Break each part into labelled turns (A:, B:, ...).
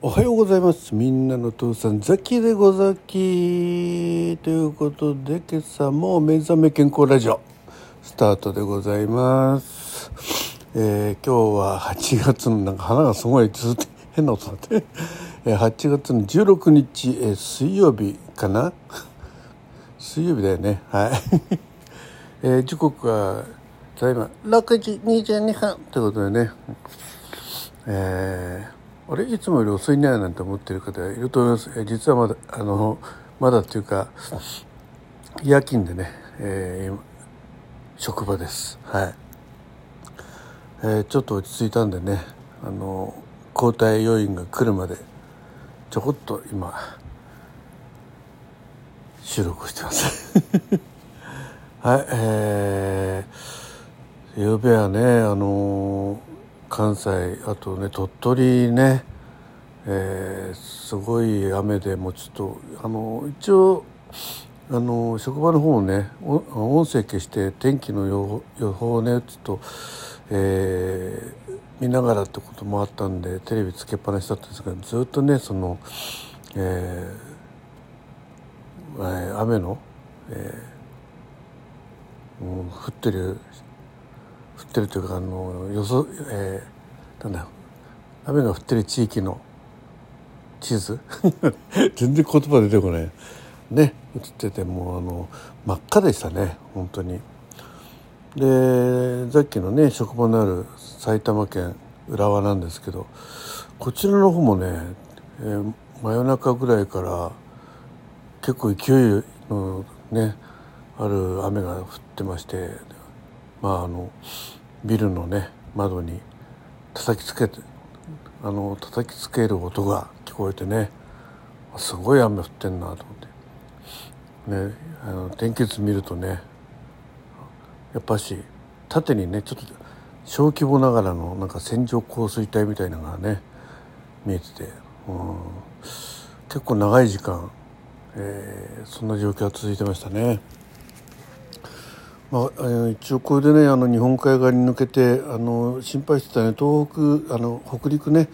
A: おはようございます。みんなの父さんザキでござき。ということで今朝も目覚め健康ラジオスタートでございます、えー今日は8月のなんか花がすごいずっと変な音になって、えー8月の16日、えー水曜日かな？水曜日だよね。はい、えー時刻はただいま6時22分ということでね。えーあれいつもより遅いねなんて思ってる方いると思います、実はまだあのまだっていうか夜勤でね、えー職場です。はい、えーちょっと落ち着いたんでねあの交代要員が来るまでちょこっと今収録してます。はいえー、ゆうべはねあの関西あとね鳥取ね、えーすごい雨でもうちょっとあの一応あの職場の方もね音声消して天気の予報予報をねちょっと、えー見ながらってこともあったんでテレビつけっぱなしだったんですけどずっとねその、えー雨の、えーもう降ってるってるというかあの予想、えーなんだ雨が降ってる地域の地図？全然言葉出てこない。ね映っててもうあの真っ赤でしたね本当に。でさっきのね職場のある埼玉県浦和なんですけどこちらの方もね、えー真夜中ぐらいから結構勢いのねある雨が降ってましてまああのビルのね窓に叩きつけてあの叩きつける音が聞こえてねすごい雨降ってんなと思ってねあの天気図見るとねやっぱし縦にねちょっと小規模ながらのなんか線状降水帯みたいなのがね見えてて、うん、結構長い時間、えーそんな状況が続いてましたね。まあ、一応これでねあの日本海側に抜けてあの心配してたね東北あの北陸ね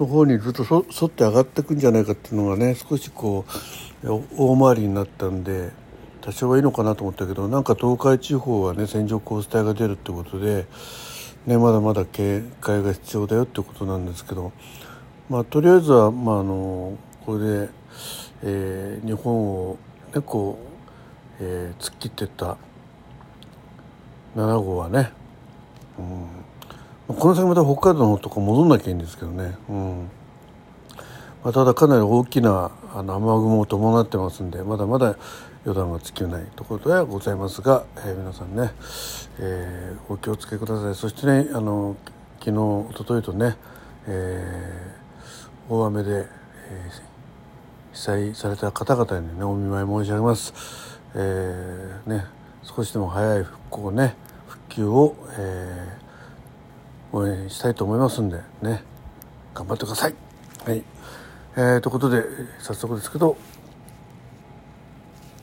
A: の方にずっとそ沿って上がっていくんじゃないかっていうのがね少しこう大回りになったんで多少はいいのかなと思ったけどなんか東海地方はね線状降水帯が出るってことで、ね、まだまだ警戒が必要だよってことなんですけど、まあ、とりあえずは、まあ、あのこれで、えー日本を、ね、こう、えー突っ切ってった7号はね、うん、この先また北海道の方とか戻んなきゃいいんですけどね、うん。まあ、ただかなり大きなあの雨雲を伴ってますんでまだまだ予断がつきないところではございますが、えー皆さんね、えーお気をつけください。そしてねあの昨日一昨日とね、えー大雨で、え被災された方々にねお見舞い申し上げます、えね少しでも早い復興をね復旧を、えー応援したいと思いますんでね。頑張ってください。はい、えーということで早速ですけど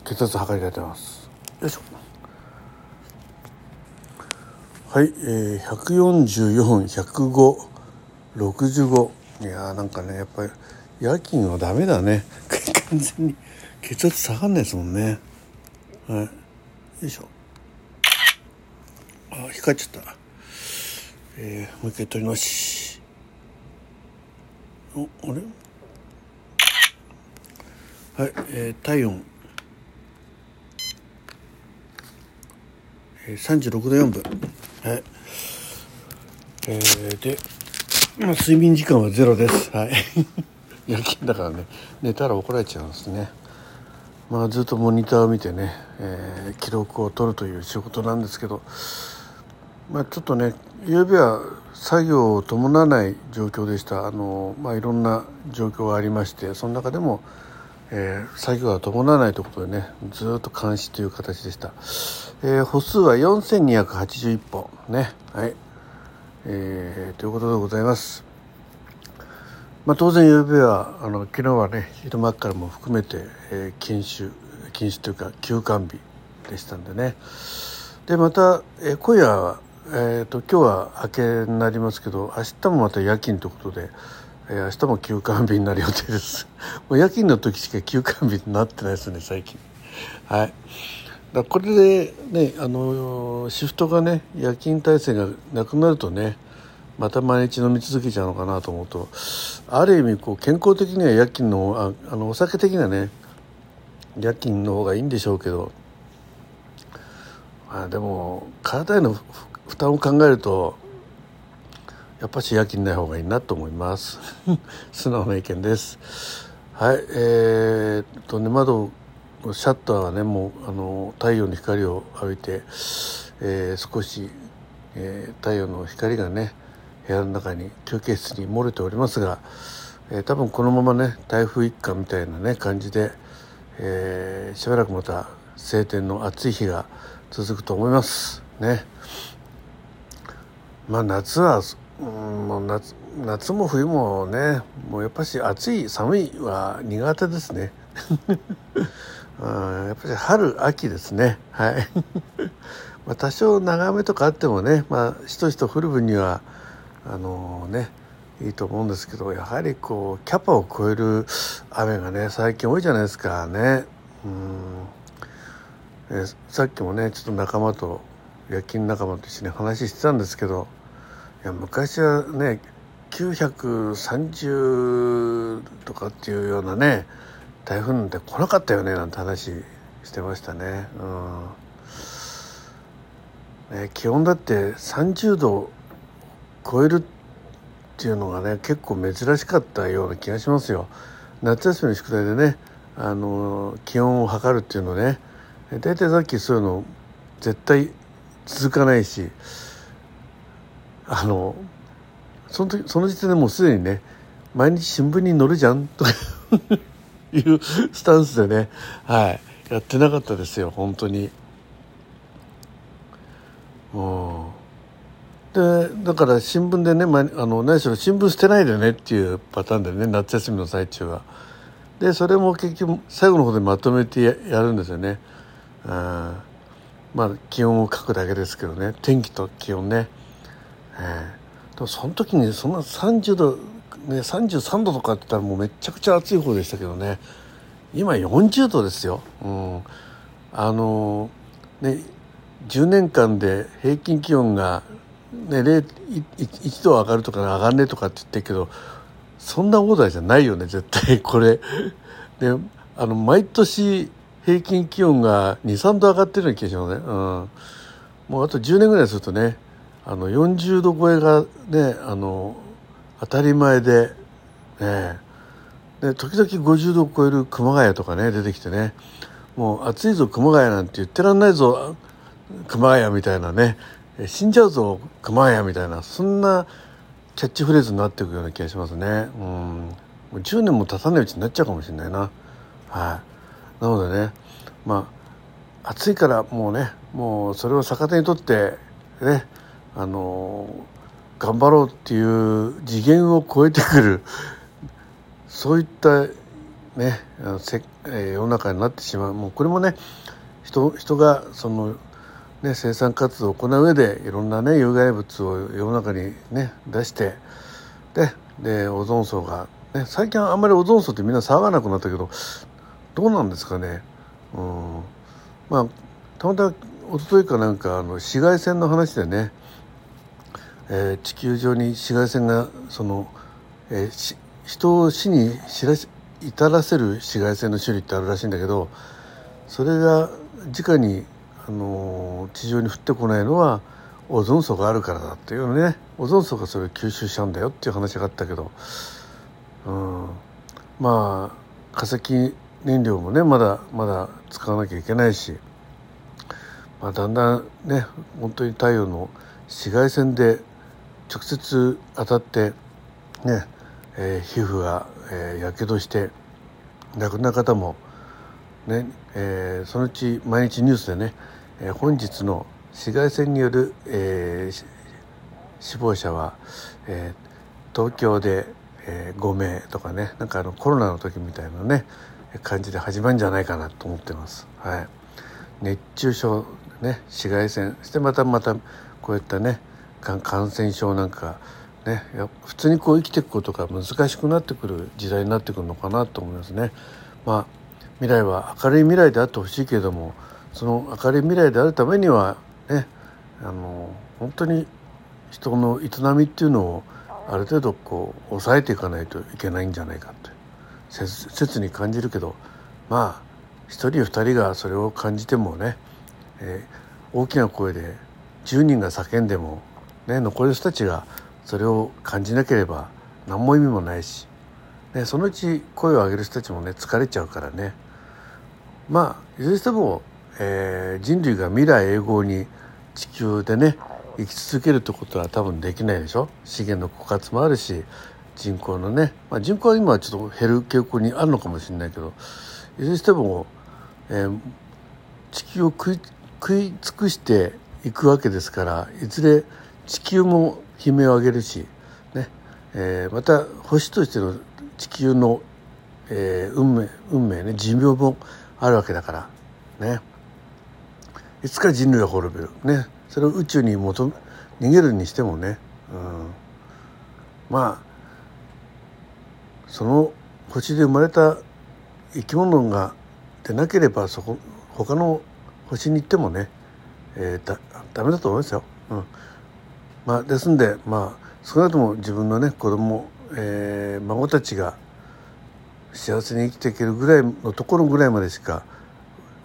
A: 血圧測りたいと思います。よいしょ。はい、えー、14410565いやーなんかねやっぱり夜勤はダメだね。完全に血圧下がんないですもんね。はい。よいしょあ光っちゃった。えー、もう一回取り直しおあれ？はい、えー、体温。えー、36度4分。はい。えー、で、まあ、睡眠時間はゼロです。はい。夜勤だからね。寝たら怒られちゃうんですね。まあずっとモニターを見てね、えー記録を取るという仕事なんですけど。まあちょっとね夕べは作業を伴わない状況でした。あの、まあ、いろんな状況がありましてその中でも、えー作業が伴わないということでねずっと監視という形でした、えー歩数は4281本ね。はい、えーということでございます。まあ、当然夕べはあの昨日はね昼間からも含めて、えー禁酒禁酒というか休館日でしたんでね。でまた、えー今夜は、えー、と今日は明けになりますけど明日もまた夜勤ということで、えー、明日も休館日になる予定です。もう夜勤の時しか休館日になってないですね最近。はい。だこれでねあのシフトがね夜勤体制がなくなるとねまた毎日飲み続けちゃうのかなと思うとある意味こう健康的には夜勤のああのお酒的にはね夜勤の方がいいんでしょうけどあでも体への負担を考えるとやっぱし夜勤ない方がいいなと思います。素直な意見です。はいえー、っとね窓シャッターはねもうあの太陽の光を浴びて、えー、少し、えー、太陽の光がね部屋の中に休憩室に漏れておりますが、えー、多分このままね台風一過みたいなね感じで、えー、しばらくまた晴天の暑い日が続くと思います。ね。まあ夏は、うん、もう夏夏も冬もねもうやっぱし暑い寒いは苦手ですね。やっぱり春秋ですね。はい。まあ多少長雨とかあってもねまあしとしと降る分にはあのー、ねいいと思うんですけどやはりこうキャパを超える雨がね最近多いじゃないですかね。うん。えさっきもねちょっと仲間と夜勤仲間と一緒に話してたんですけどいや昔はね930とかっていうようなね台風なんて来なかったよねなんて話してましたね。うん、ね気温だって30度超えるっていうのがね結構珍しかったような気がしますよ。夏休みの宿題でねあの気温を測るっていうのね大体さっきそういうの絶対続かないしあのその時その時点でもうすでにね毎日新聞に載るじゃんと いうスタンスでね、はい、やってなかったですよ、本当に。うん。で、だから新聞でね、まあの、何しろ新聞捨てないでねっていうパターンでね、夏休みの最中は。で、それも結局最後の方でまとめてやるんですよね。うん。まあ、気温を書くだけですけどね、天気と気温ね。えー、でもその時にそんな30度ね、33度とかって言ったらもうめちゃくちゃ暑い方でしたけどね。今40度ですよ、うん、あのね10年間で平均気温が、ね、1度上がるとか上がんねえとかって言ってるけどそんな大台じゃないよね絶対。これ。であの毎年平均気温が23度上がってるような気がしますね。うん、もうあと10年ぐらいするとねあの40度超えがねあの当たり前で、ね、で時々50度を超える熊谷とかね出てきてねもう暑いぞ熊谷なんて言ってらんないぞ熊谷みたいなね死んじゃうぞ熊谷みたいなそんなキャッチフレーズになっていくような気がしますね。うんもう10年も経たないうちになっちゃうかもしれないな。はい。なのでね、まあ、暑いからもうね、もうそれを逆手にとって、ね、あの頑張ろうっていう次元を超えてくるそういったね、世の中になってしまう。もうこれもね人人がその、ね、生産活動を行う上でいろんなね有害物を世の中にね出してででオゾン層が、ね、最近あんまりオゾン層ってみんな騒がなくなったけどどうなんですかね。うん。まあたまたま一昨日かなんかあの紫外線の話でね。えー、地球上に紫外線がその、えー、人を死に知らし至らせる紫外線の種類ってあるらしいんだけどそれが直に、あの、地上に降ってこないのはオゾン層があるからだっていうね。オゾン層がそれを吸収しちゃうんだよっていう話があったけど、うん、まあ化石燃料もねまだまだ使わなきゃいけないし、まあ、だんだんね本当に太陽の紫外線で直接当たってね、えー、皮膚がやけどして亡くなる方もね、えー、そのうち毎日ニュースでね、えー、本日の紫外線による、えー、死亡者は、えー、東京で、えー、5名とかねなんかあのコロナの時みたいなね感じで始まるんじゃないかなと思ってます。はい、熱中症ね紫外線そしてまたまたこういったね感染症なんかね普通にこう生きていくことが難しくなってくる時代になってくるのかなと思いますね。まあ未来は明るい未来であってほしいけれどもその明るい未来であるためにはねあの本当に人の営みっていうのをある程度こう抑えていかないといけないんじゃないかって切に感じるけどまあ一人二人がそれを感じてもね、えー、大きな声で10人が叫んでも、ね、残りの人たちがそれを感じなければ何も意味もないし、ね、そのうち声を上げる人たちもね疲れちゃうからね。まあいずれにしても、えー、人類が未来永劫に地球でね生き続けるってことは多分できないでしょ？資源の枯渇もあるし人口のね、まあ、人口は今はちょっと減る傾向にあるのかもしれないけどいずれにしても、えー、地球を食い食い尽くしていくわけですからいずれ地球も悲鳴を上げるし、ねえー、また星としての地球の、えー、運命運命ね寿命もあるわけだからね。いつか人類は滅びる。ね。それを宇宙に求め逃げるにしてもね、うん、まあその星で生まれた生き物がでなければそこ他の星に行ってもね、えー、だダメだと思いますよ。うんまあ、ですんでまあ少なくとも自分のね子供、えー、孫たちが幸せに生きていけるぐらいのところぐらいまでしか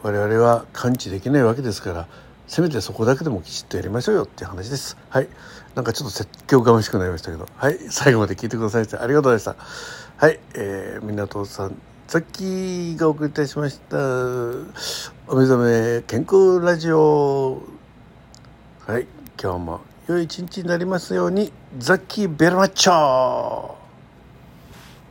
A: 我々は感知できないわけですからせめてそこだけでもきちっとやりましょうよっていう話です。はい。なんかちょっと説教がましくなりましたけど、はい。最後まで聞いてくださいありがとうございました。はい。えー、みなとさん、さっきがお送りいたしました。お目覚め健康ラジオ。はい。今日も良い一日になりますように、ザッキーベルマッチョ